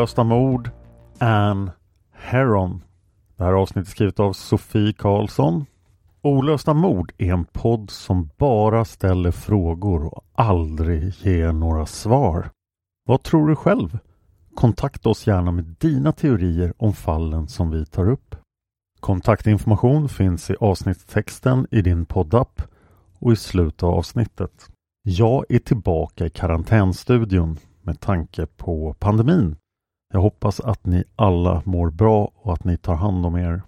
Olösta mord, Anne Heron. Det här avsnittet är skrivet av Sofie Karlsson. Olösta mord är en podd som bara ställer frågor och aldrig ger några svar. Vad tror du själv? Kontakta oss gärna med dina teorier om fallen som vi tar upp. Kontaktinformation finns i avsnittstexten i din poddapp och i slutet av avsnittet. Jag är tillbaka i karantänstudion med tanke på pandemin. Jag hoppas att ni alla mår bra och att ni tar hand om er.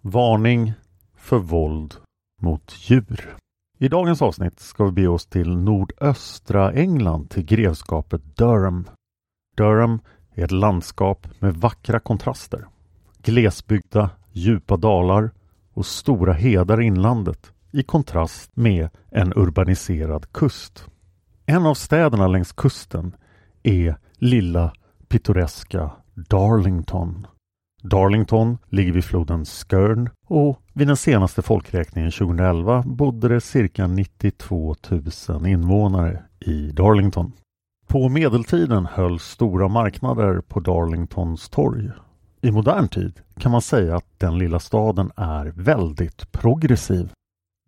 Varning för våld mot djur. I dagens avsnitt ska vi bege oss till nordöstra England till grevskapet Durham. Durham är ett landskap med vackra kontraster. Glesbyggda, djupa dalar och stora hedar i inlandet i kontrast med en urbaniserad kust. En av städerna längs kusten är lilla pittoreska Darlington. Darlington ligger vid floden Skörn och vid den senaste folkräkningen 2011 bodde det cirka 92 000 invånare i Darlington. På medeltiden hölls stora marknader på Darlingtons torg. I modern tid kan man säga att den lilla staden är väldigt progressiv.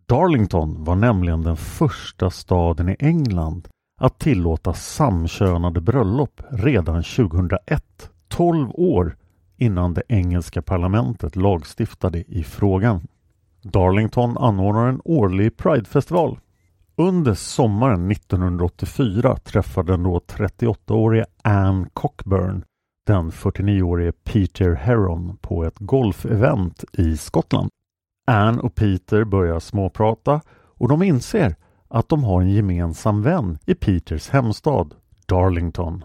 Darlington var nämligen den första staden i England att tillåta samkönade bröllop redan 2001, 12 år innan det engelska parlamentet lagstiftade i frågan. Darlington anordnar en årlig Pridefestival. Under sommaren 1984 träffar den då 38-åriga Anne Cockburn den 49-årige Peter Heron på ett golfevent i Skottland. Anne och Peter börjar småprata och de inser att de har en gemensam vän i Peters hemstad Darlington.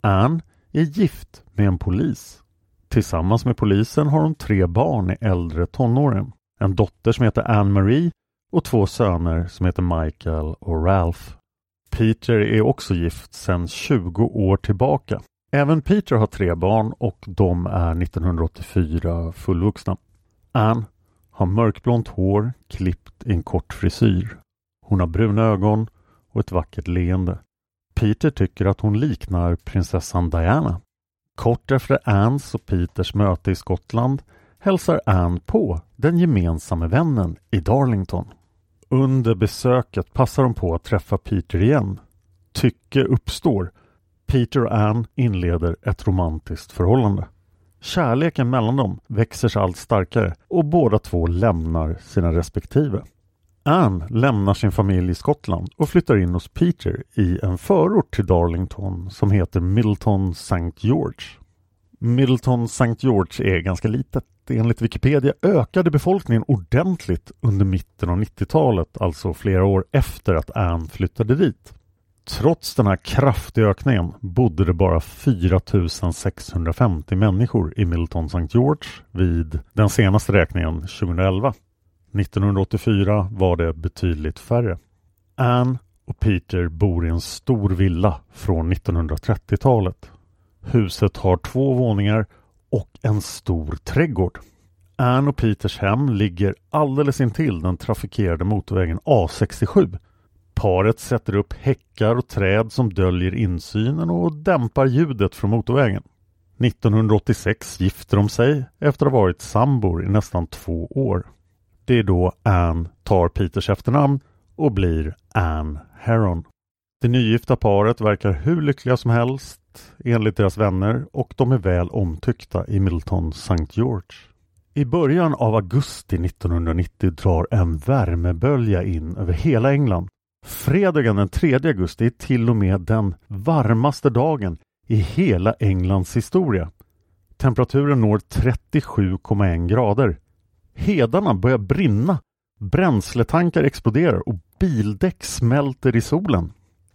Anne är gift med en polis. Tillsammans med polisen har hon tre barn i äldre tonåren. En dotter som heter Anne-Marie och två söner som heter Michael och Ralph. Peter är också gift sedan 20 år tillbaka. Även Peter har tre barn och de är 1984 fullvuxna. Anne har mörkblont hår klippt i en kort frisyr. Hon har bruna ögon och ett vackert leende. Peter tycker att hon liknar prinsessan Diana. Kort efter Annes och Peters möte i Skottland hälsar Ann på den gemensamma vännen i Darlington. Under besöket passar de på att träffa Peter igen. Tycke uppstår. Peter och Ann inleder ett romantiskt förhållande. Kärleken mellan dem växer sig allt starkare och båda två lämnar sina respektive. Anne lämnar sin familj i Skottland och flyttar in hos Peter i en förort till Darlington som heter Middleton St. George. Middleton St. George är ganska litet. Enligt Wikipedia ökade befolkningen ordentligt under mitten av 90-talet, alltså flera år efter att Anne flyttade dit. Trots den här kraftiga ökningen bodde det bara 4 650 människor i Middleton St. George vid den senaste räkningen 2011. 1984 var det betydligt färre. Ann och Peter bor i en stor villa från 1930-talet. Huset har två våningar och en stor trädgård. Ann och Peters hem ligger alldeles intill den trafikerade motorvägen A67. Paret sätter upp häckar och träd som döljer insynen och dämpar ljudet från motorvägen. 1986 gifter de sig efter att ha varit sambor i nästan två år. Det är då Anne tar Peters efternamn och blir Anne Heron. Det nygifta paret verkar hur lyckliga som helst enligt deras vänner och de är väl omtyckta i Middleton St. George. I början av augusti 1990 drar en värmebölja in över hela England. Fredagen den 3 augusti är till och med den varmaste dagen i hela Englands historia. Temperaturen når 37,1 grader. Hedarna börjar brinna, bränsletankar exploderar och bildäck smälter i solen.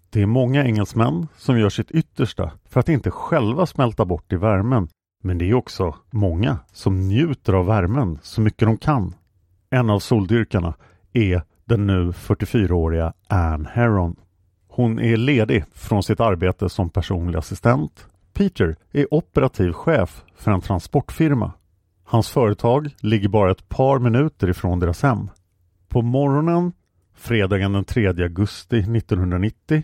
Det är många engelsmän som gör sitt yttersta för att inte själva smälta bort i värmen. Men det är också många som njuter av värmen så mycket de kan. En av soldyrkarna är den nu 44-åriga Anne Heron. Hon är ledig från sitt arbete som personlig assistent. Peter är operativ chef för en transportfirma. Hans företag ligger bara ett par minuter ifrån deras hem. På morgonen fredagen den 3 augusti 1990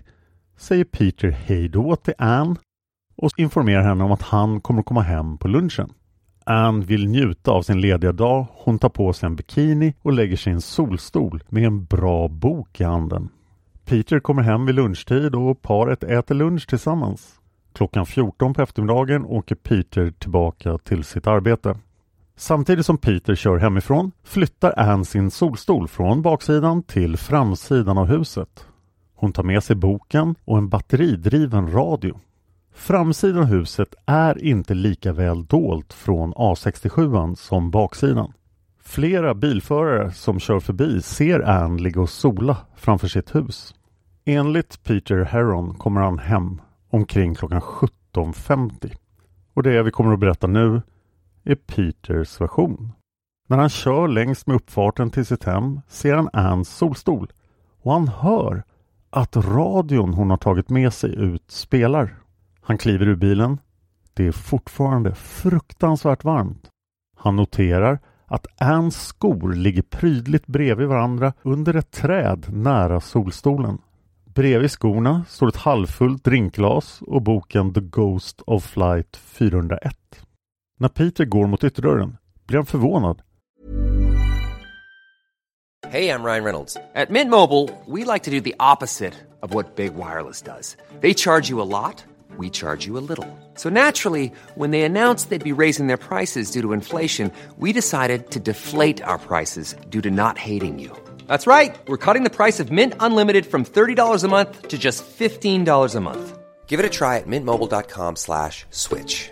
säger Peter hej då till Anne och informerar henne om att han kommer komma hem på lunchen. Anne vill njuta av sin lediga dag. Hon tar på sig en bikini och lägger sig i en solstol med en bra bok i handen. Peter kommer hem vid lunchtid och paret äter lunch tillsammans. Klockan 14 på eftermiddagen åker Peter tillbaka till sitt arbete. Samtidigt som Peter kör hemifrån flyttar Anne sin solstol från baksidan till framsidan av huset. Hon tar med sig boken och en batteridriven radio. Framsidan av huset är inte lika väl dolt från A67 som baksidan. Flera bilförare som kör förbi ser Anne ligga och sola framför sitt hus. Enligt Peter Heron kommer han hem omkring klockan 17.50. Och det vi kommer att berätta nu är Peters version. När han kör längs med uppfarten till sitt hem ser han Anns solstol och han hör att radion hon har tagit med sig ut spelar. Han kliver ur bilen. Det är fortfarande fruktansvärt varmt. Han noterar att Anns skor ligger prydligt bredvid varandra under ett träd nära solstolen. Bredvid skorna står ett halvfullt drinkglas och boken The Ghost of Flight 401. När Peter går mot ytterdörren blir han förvånad. Hej, jag Ryan Reynolds. På Mint Mobile, we like to do the opposite of what Big Wireless does. They charge you a lot, we charge you a little. So naturally, when they announced they'd be raising their prices due to inflation, we decided to deflate our prices due to not hating you. That's right. We're cutting the price of Mint Unlimited from $30 a month to just $15 a month. Give it a try at mintmobile.com slash switch.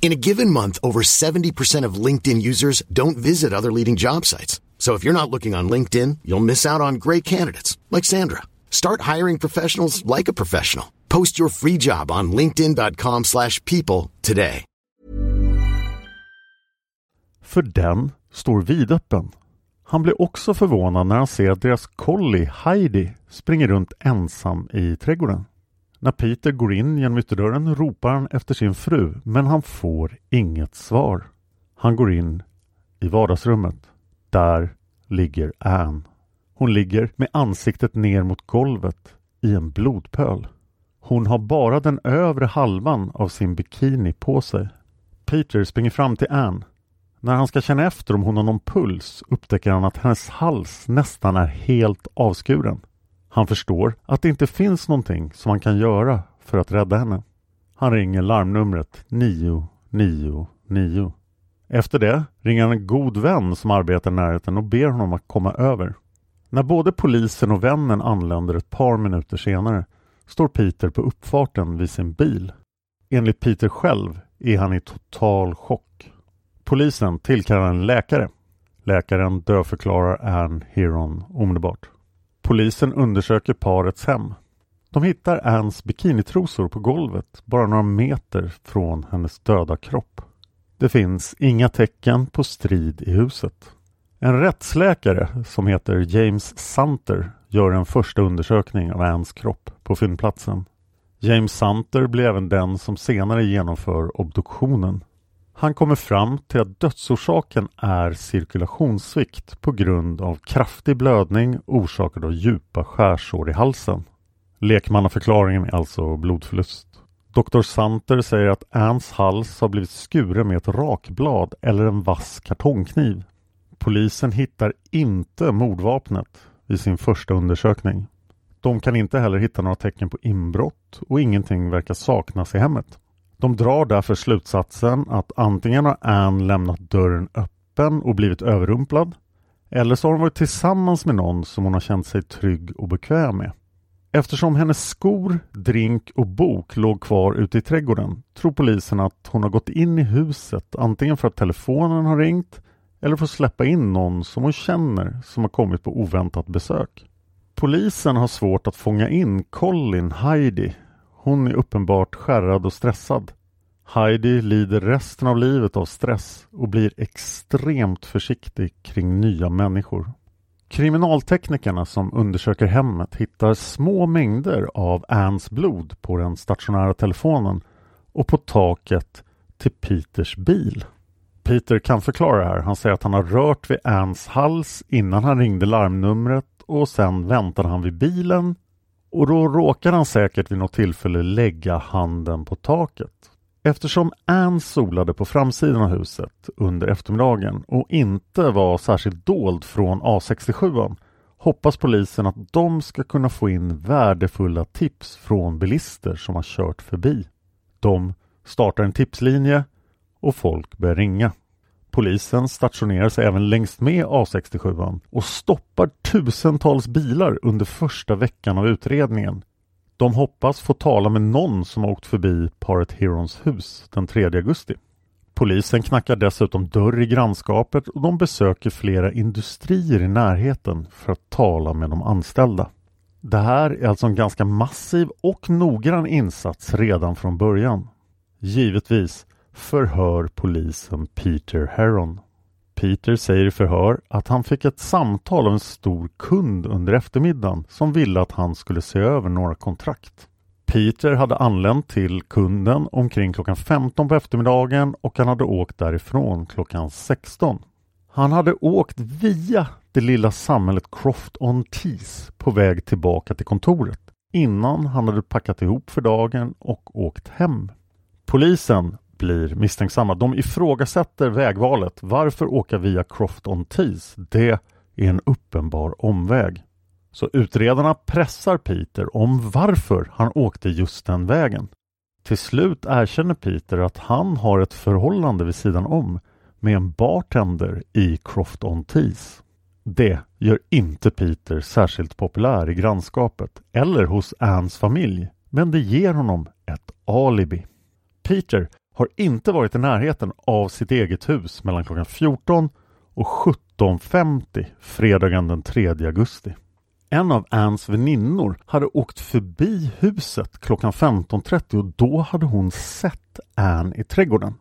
In a given month, over 70% of LinkedIn users don't visit other leading job sites. So if you're not looking on LinkedIn, you'll miss out on great candidates like Sandra. Start hiring professionals like a professional. Post your free job on linkedin.com/people today. För den står vidöppen. Han blir också förvånad när han ser att deras collie Heidi springer runt ensam i trädgården. När Peter går in genom ytterdörren ropar han efter sin fru men han får inget svar. Han går in i vardagsrummet. Där ligger Anne. Hon ligger med ansiktet ner mot golvet i en blodpöl. Hon har bara den övre halvan av sin bikini på sig. Peter springer fram till Anne. När han ska känna efter om hon har någon puls upptäcker han att hennes hals nästan är helt avskuren. Han förstår att det inte finns någonting som han kan göra för att rädda henne. Han ringer larmnumret 999. Efter det ringer han en god vän som arbetar i närheten och ber honom att komma över. När både polisen och vännen anländer ett par minuter senare står Peter på uppfarten vid sin bil. Enligt Peter själv är han i total chock. Polisen tillkallar en läkare. Läkaren dödförklarar Ann Heron omedelbart. Polisen undersöker parets hem. De hittar Anns bikinitrosor på golvet bara några meter från hennes döda kropp. Det finns inga tecken på strid i huset. En rättsläkare som heter James Santer gör en första undersökning av Anns kropp på fyndplatsen. James Santer blir även den som senare genomför obduktionen. Han kommer fram till att dödsorsaken är cirkulationssvikt på grund av kraftig blödning orsakad av djupa skärsår i halsen. Lekmannaförklaringen är alltså blodförlust. Dr. Santer säger att Anns hals har blivit skuren med ett rakblad eller en vass kartongkniv. Polisen hittar inte mordvapnet vid sin första undersökning. De kan inte heller hitta några tecken på inbrott och ingenting verkar saknas i hemmet. De drar därför slutsatsen att antingen har Ann lämnat dörren öppen och blivit överrumplad eller så har hon varit tillsammans med någon som hon har känt sig trygg och bekväm med. Eftersom hennes skor, drink och bok låg kvar ute i trädgården tror polisen att hon har gått in i huset antingen för att telefonen har ringt eller för att släppa in någon som hon känner som har kommit på oväntat besök. Polisen har svårt att fånga in Colin Heidi. Hon är uppenbart skärrad och stressad. Heidi lider resten av livet av stress och blir extremt försiktig kring nya människor. Kriminalteknikerna som undersöker hemmet hittar små mängder av Anns blod på den stationära telefonen och på taket till Peters bil. Peter kan förklara det här. Han säger att han har rört vid Anns hals innan han ringde larmnumret och sen väntade han vid bilen och då råkade han säkert vid något tillfälle lägga handen på taket. Eftersom Ann solade på framsidan av huset under eftermiddagen och inte var särskilt dold från A67 hoppas polisen att de ska kunna få in värdefulla tips från bilister som har kört förbi. De startar en tipslinje och folk börjar ringa. Polisen stationerar sig även längst med A67 och stoppar tusentals bilar under första veckan av utredningen. De hoppas få tala med någon som har åkt förbi paret Herons hus den 3 augusti. Polisen knackar dessutom dörr i grannskapet och de besöker flera industrier i närheten för att tala med de anställda. Det här är alltså en ganska massiv och noggrann insats redan från början. Givetvis förhör polisen Peter Heron. Peter säger i förhör att han fick ett samtal av en stor kund under eftermiddagen som ville att han skulle se över några kontrakt. Peter hade anlänt till kunden omkring klockan 15 på eftermiddagen och han hade åkt därifrån klockan 16. Han hade åkt via det lilla samhället Croft-on-Tees på väg tillbaka till kontoret innan han hade packat ihop för dagen och åkt hem. Polisen blir misstänksamma. De ifrågasätter vägvalet. Varför åka via Croft-on-Tees? Det är en uppenbar omväg. Så utredarna pressar Peter om varför han åkte just den vägen. Till slut erkänner Peter att han har ett förhållande vid sidan om med en bartender i Croft-on-Tees. Det gör inte Peter särskilt populär i grannskapet eller hos Anns familj, men det ger honom ett alibi. Peter har inte varit i närheten av sitt eget hus mellan klockan 14 och 17.50 fredagen den 3 augusti. En av Anns väninnor hade åkt förbi huset klockan 15.30 och då hade hon sett Ann i trädgården.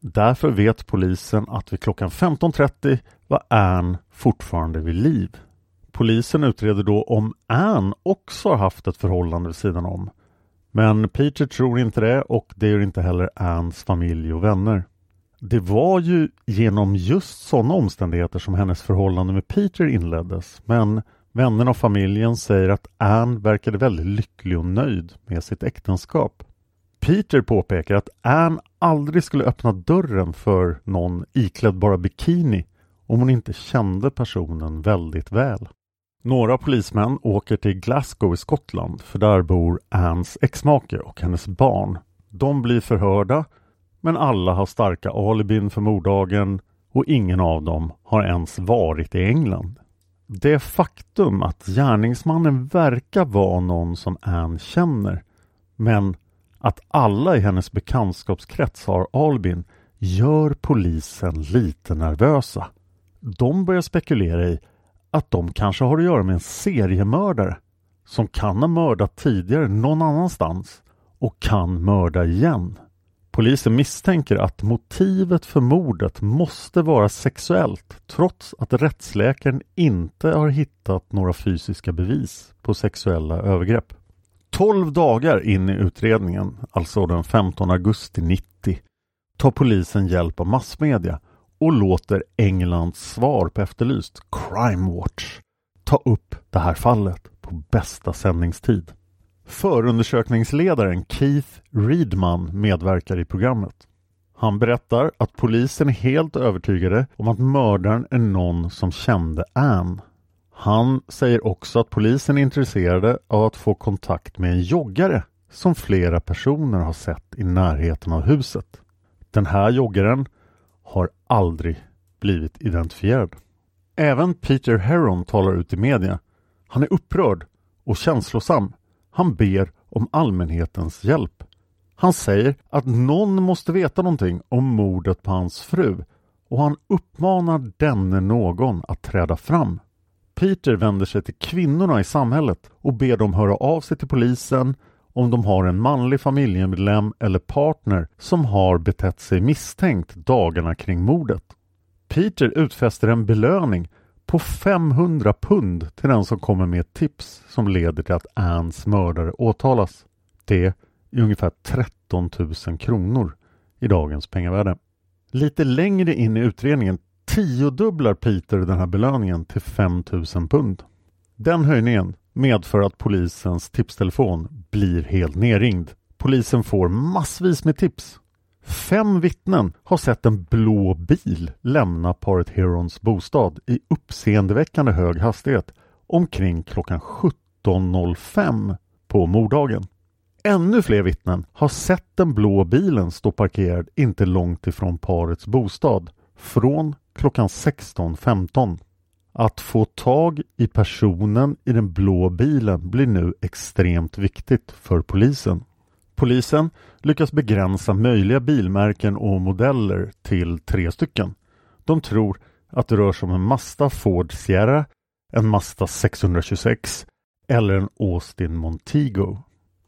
Därför vet polisen att vid klockan 15.30 var Ann fortfarande vid liv. Polisen utreder då om Ann också har haft ett förhållande vid sidan om. Men Peter tror inte det och det gör inte heller Anns familj och vänner. Det var ju genom just sådana omständigheter som hennes förhållande med Peter inleddes men vännerna och familjen säger att Ann verkade väldigt lycklig och nöjd med sitt äktenskap. Peter påpekar att Ann aldrig skulle öppna dörren för någon iklädd bara bikini om hon inte kände personen väldigt väl. Några polismän åker till Glasgow i Skottland för där bor Anns exmake och hennes barn. De blir förhörda men alla har starka alibin för morddagen och ingen av dem har ens varit i England. Det faktum att gärningsmannen verkar vara någon som Ann känner men att alla i hennes bekantskapskrets har alibin gör polisen lite nervösa. De börjar spekulera i att de kanske har att göra med en seriemördare som kan ha mördat tidigare någon annanstans och kan mörda igen. Polisen misstänker att motivet för mordet måste vara sexuellt trots att rättsläkaren inte har hittat några fysiska bevis på sexuella övergrepp. 12 dagar in i utredningen, alltså den 15 augusti 90, tar polisen hjälp av massmedia och låter Englands svar på Efterlyst, Crime Watch, ta upp det här fallet på bästa sändningstid. Förundersökningsledaren Keith Reedman medverkar i programmet. Han berättar att polisen är helt övertygade om att mördaren är någon som kände Ann. Han säger också att polisen är intresserade av att få kontakt med en joggare som flera personer har sett i närheten av huset. Den här joggaren har aldrig blivit identifierad. Även Peter Heron talar ut i media. Han är upprörd och känslosam. Han ber om allmänhetens hjälp. Han säger att någon måste veta någonting om mordet på hans fru och han uppmanar denne någon att träda fram. Peter vänder sig till kvinnorna i samhället och ber dem höra av sig till polisen om de har en manlig familjemedlem eller partner som har betett sig misstänkt dagarna kring mordet. Peter utfäster en belöning på 500 pund till den som kommer med ett tips som leder till att Anns mördare åtalas. Det är ungefär 13 000 kronor i dagens pengavärde. Lite längre in i utredningen tiodubblar Peter den här belöningen till 5 000 pund. Den höjningen medför att polisens tipstelefon blir helt nerringd. Polisen får massvis med tips. Fem vittnen har sett en blå bil lämna paret Herons bostad i uppseendeväckande hög hastighet omkring klockan 17.05 på morddagen. Ännu fler vittnen har sett den blå bilen stå parkerad inte långt ifrån parets bostad från klockan 16.15. Att få tag i personen i den blå bilen blir nu extremt viktigt för polisen. Polisen lyckas begränsa möjliga bilmärken och modeller till tre stycken. De tror att det rör sig om en Mazda Ford Sierra, en Mazda 626 eller en Austin Montego.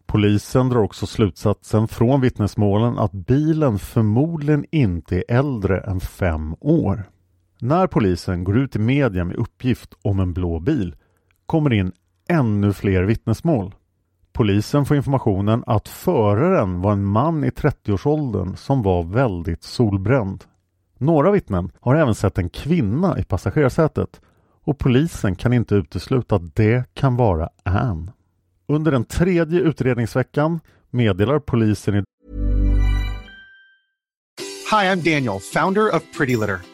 Polisen drar också slutsatsen från vittnesmålen att bilen förmodligen inte är äldre än fem år. När polisen går ut i media med uppgift om en blå bil kommer det in ännu fler vittnesmål. Polisen får informationen att föraren var en man i 30-årsåldern som var väldigt solbränd. Några vittnen har även sett en kvinna i passagerarsätet och polisen kan inte utesluta att det kan vara Ann. Under den tredje utredningsveckan meddelar polisen i Hi, I'm Daniel, founder of Pretty Litter.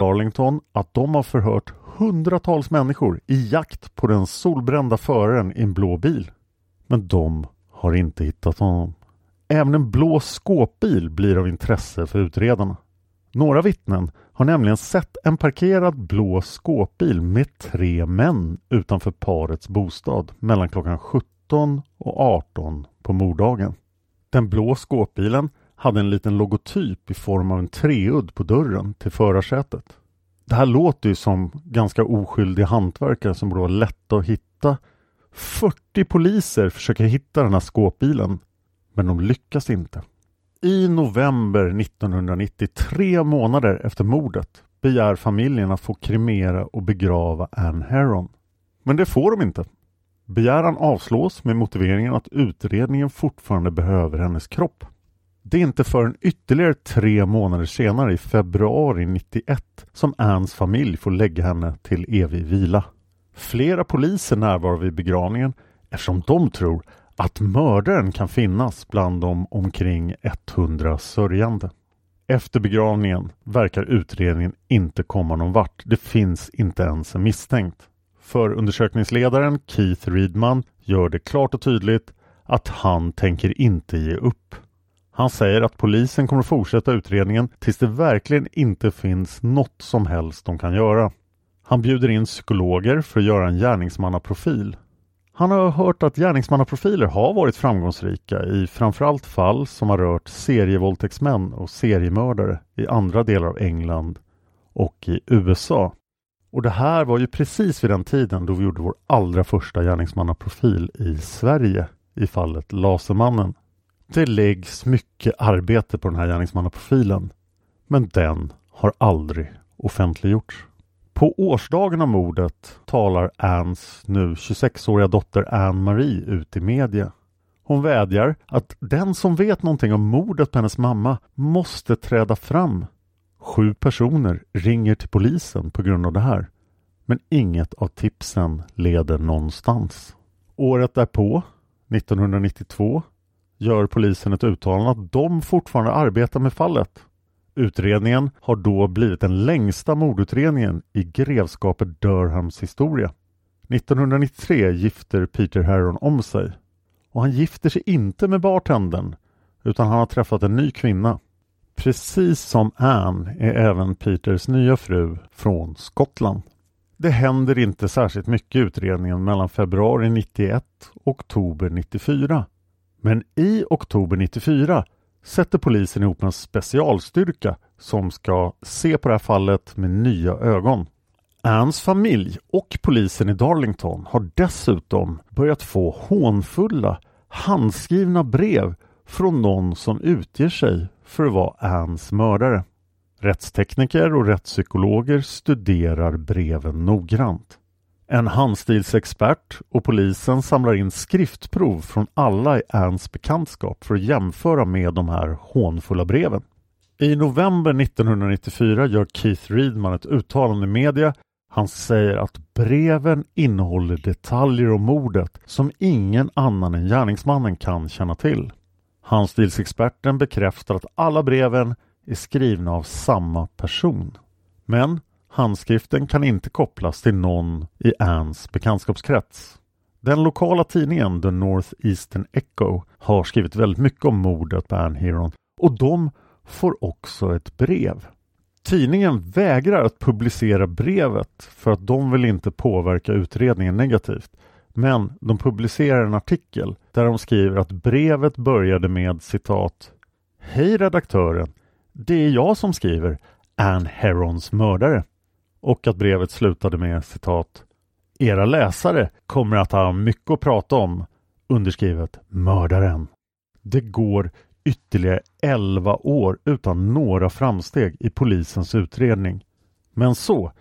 Darlington att de har förhört hundratals människor i jakt på den solbrända föraren i en blå bil. Men de har inte hittat honom. Även en blå skåpbil blir av intresse för utredarna. Några vittnen har nämligen sett en parkerad blå skåpbil med tre män utanför parets bostad mellan klockan 17 och 18 på morddagen. Den blå skåpbilen hade en liten logotyp i form av en treudd på dörren till förarsätet. Det här låter ju som ganska oskyldiga hantverkare som borde vara lätta att hitta. 40 poliser försöker hitta den här skåpbilen, men de lyckas inte. I november 1990, tre månader efter mordet, begär familjen att få kremera och begrava Anne Heron. Men det får de inte. Begäran avslås med motiveringen att utredningen fortfarande behöver hennes kropp. Det är inte förrän ytterligare tre månader senare i februari 91 som Anns familj får lägga henne till evig vila. Flera poliser närvarar vid begravningen eftersom de tror att mördaren kan finnas bland de omkring 100 sörjande. Efter begravningen verkar utredningen inte komma någon vart. Det finns inte ens en misstänkt. Förundersökningsledaren Keith Reedman gör det klart och tydligt att han tänker inte ge upp. Han säger att polisen kommer fortsätta utredningen tills det verkligen inte finns något som helst de kan göra. Han bjuder in psykologer för att göra en gärningsmannaprofil. Han har hört att gärningsmannaprofiler har varit framgångsrika i framförallt fall som har rört serievåldtäktsmän och seriemördare i andra delar av England och i USA. Och det här var ju precis vid den tiden då vi gjorde vår allra första gärningsmannaprofil i Sverige i fallet Lasermannen. Det läggs mycket arbete på den här gärningsmannaprofilen men den har aldrig offentliggjorts. På årsdagen av mordet talar Anns nu 26-åriga dotter Anne-Marie ut i media. Hon vädjar att den som vet någonting om mordet på hennes mamma måste träda fram. Sju personer ringer till polisen på grund av det här. Men inget av tipsen leder någonstans. Året därpå, 1992, gör polisen ett uttalande att de fortfarande arbetar med fallet. Utredningen har då blivit den längsta mordutredningen i grevskapet Durhams historia. 1993 gifter Peter Heron om sig och han gifter sig inte med bartendern utan han har träffat en ny kvinna. Precis som Anne är även Peters nya fru från Skottland. Det händer inte särskilt mycket i utredningen mellan februari 91 och oktober 94. Men i oktober 94 sätter polisen ihop en specialstyrka som ska se på det här fallet med nya ögon. Anns familj och polisen i Darlington har dessutom börjat få hånfulla handskrivna brev från någon som utger sig för att vara Anns mördare. Rättstekniker och rättspsykologer studerar breven noggrant. En handstilsexpert och polisen samlar in skriftprov från alla i Anns bekantskap för att jämföra med de här hånfulla breven. I november 1994 gör Keith Reedman ett uttalande i media. Han säger att breven innehåller detaljer om mordet som ingen annan än gärningsmannen kan känna till. Handstilsexperten bekräftar att alla breven är skrivna av samma person. Men handskriften kan inte kopplas till någon i Anns bekantskapskrets. Den lokala tidningen The North Eastern Echo har skrivit väldigt mycket om mordet på Ann Heron och de får också ett brev. Tidningen vägrar att publicera brevet för att de vill inte påverka utredningen negativt. Men de publicerar en artikel där de skriver att brevet började med citat Hej redaktören! Det är jag som skriver Ann Herons mördare. Och att brevet slutade med citat Era läsare kommer att ha mycket att prata om underskrivet mördaren. Det går ytterligare 11 år utan några framsteg i polisens utredning. Men så,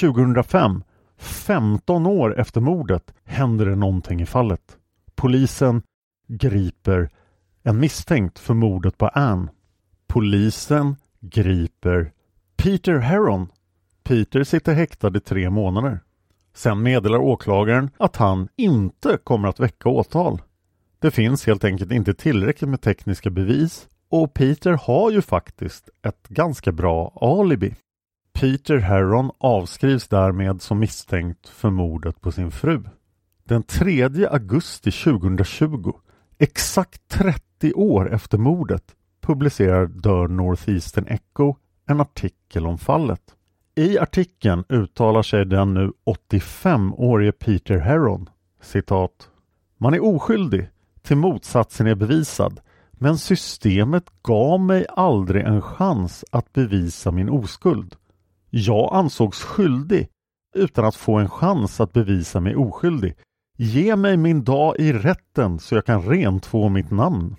2005, 15 år efter mordet, händer det någonting i fallet. Polisen griper en misstänkt för mordet på Ann. Polisen griper Peter Heron. Peter sitter häktad i tre månader. Sen meddelar åklagaren att han inte kommer att väcka åtal. Det finns helt enkelt inte tillräckligt med tekniska bevis och Peter har ju faktiskt ett ganska bra alibi. Peter Herron avskrivs därmed som misstänkt för mordet på sin fru. Den 3 augusti 2020, exakt 30 år efter mordet, publicerar The Northeastern Echo en artikel om fallet. I artikeln uttalar sig den nu 85-årige Peter Heron, citat Man är oskyldig till motsatsen är bevisad men systemet gav mig aldrig en chans att bevisa min oskuld. Jag ansågs skyldig utan att få en chans att bevisa mig oskyldig. Ge mig min dag i rätten så jag kan rentvå mitt namn.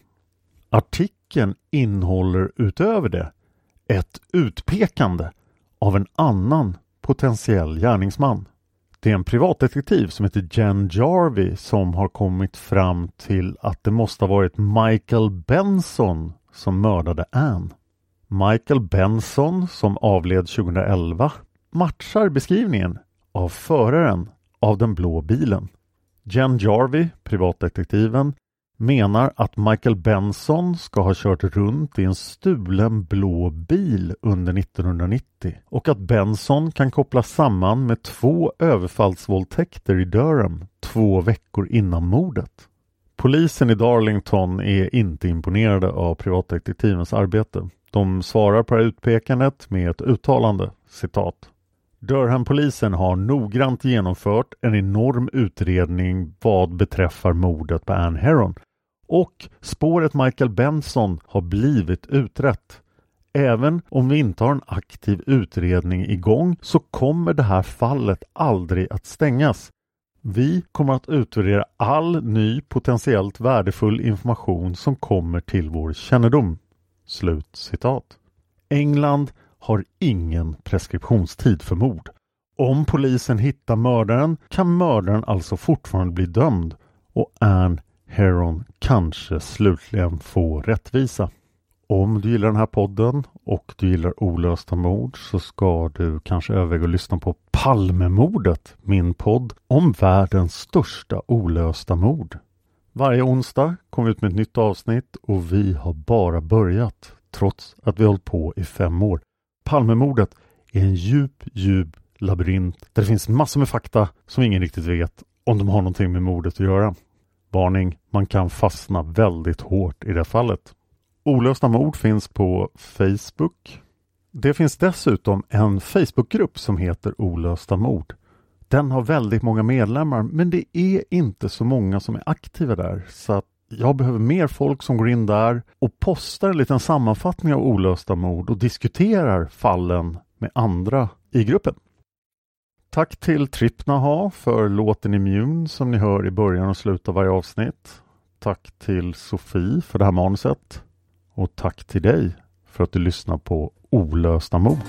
Artikeln innehåller utöver det ett utpekande av en annan potentiell gärningsman. Det är en privatdetektiv som heter Jen Jarvey som har kommit fram till att det måste ha varit Michael Benson som mördade Ann. Michael Benson som avled 2011 matchar beskrivningen av föraren av den blå bilen. Jen Jarvey, privatdetektiven, menar att Michael Benson ska ha kört runt i en stulen blå bil under 1990 och att Benson kan kopplas samman med två överfallsvåldtäkter i Durham två veckor innan mordet. Polisen i Darlington är inte imponerade av privatdetektivens arbete. De svarar på det här utpekandet med ett uttalande, citat. Durham-polisen har noggrant genomfört en enorm utredning vad beträffar mordet på Ann Heron och spåret Michael Benson har blivit utrett. Även om vi inte har en aktiv utredning igång så kommer det här fallet aldrig att stängas. Vi kommer att utvärdera all ny potentiellt värdefull information som kommer till vår kännedom. Slut citat. England har ingen preskriptionstid för mord. Om polisen hittar mördaren kan mördaren alltså fortfarande bli dömd och Ann Heron kanske slutligen får rättvisa. Om du gillar den här podden och du gillar olösta mord så ska du kanske överväga att lyssna på Palmemordet, min podd om världens största olösta mord. Varje onsdag kommer vi ut med ett nytt avsnitt och vi har bara börjat trots att vi hållit på i fem år. Palmemordet är en djup, djup labyrint där det finns massor med fakta som ingen riktigt vet om de har någonting med mordet att göra. Varning, man kan fastna väldigt hårt i det fallet. Olösta mord finns på Facebook. Det finns dessutom en Facebookgrupp som heter Olösta mord. Den har väldigt många medlemmar men det är inte så många som är aktiva där så att jag behöver mer folk som går in där och postar en liten sammanfattning av olösta mord och diskuterar fallen med andra i gruppen. Tack till Trippnaha för låten Immune som ni hör i början och slutet av varje avsnitt. Tack till Sofie för det här manuset. Och tack till dig för att du lyssnar på Olösta mord.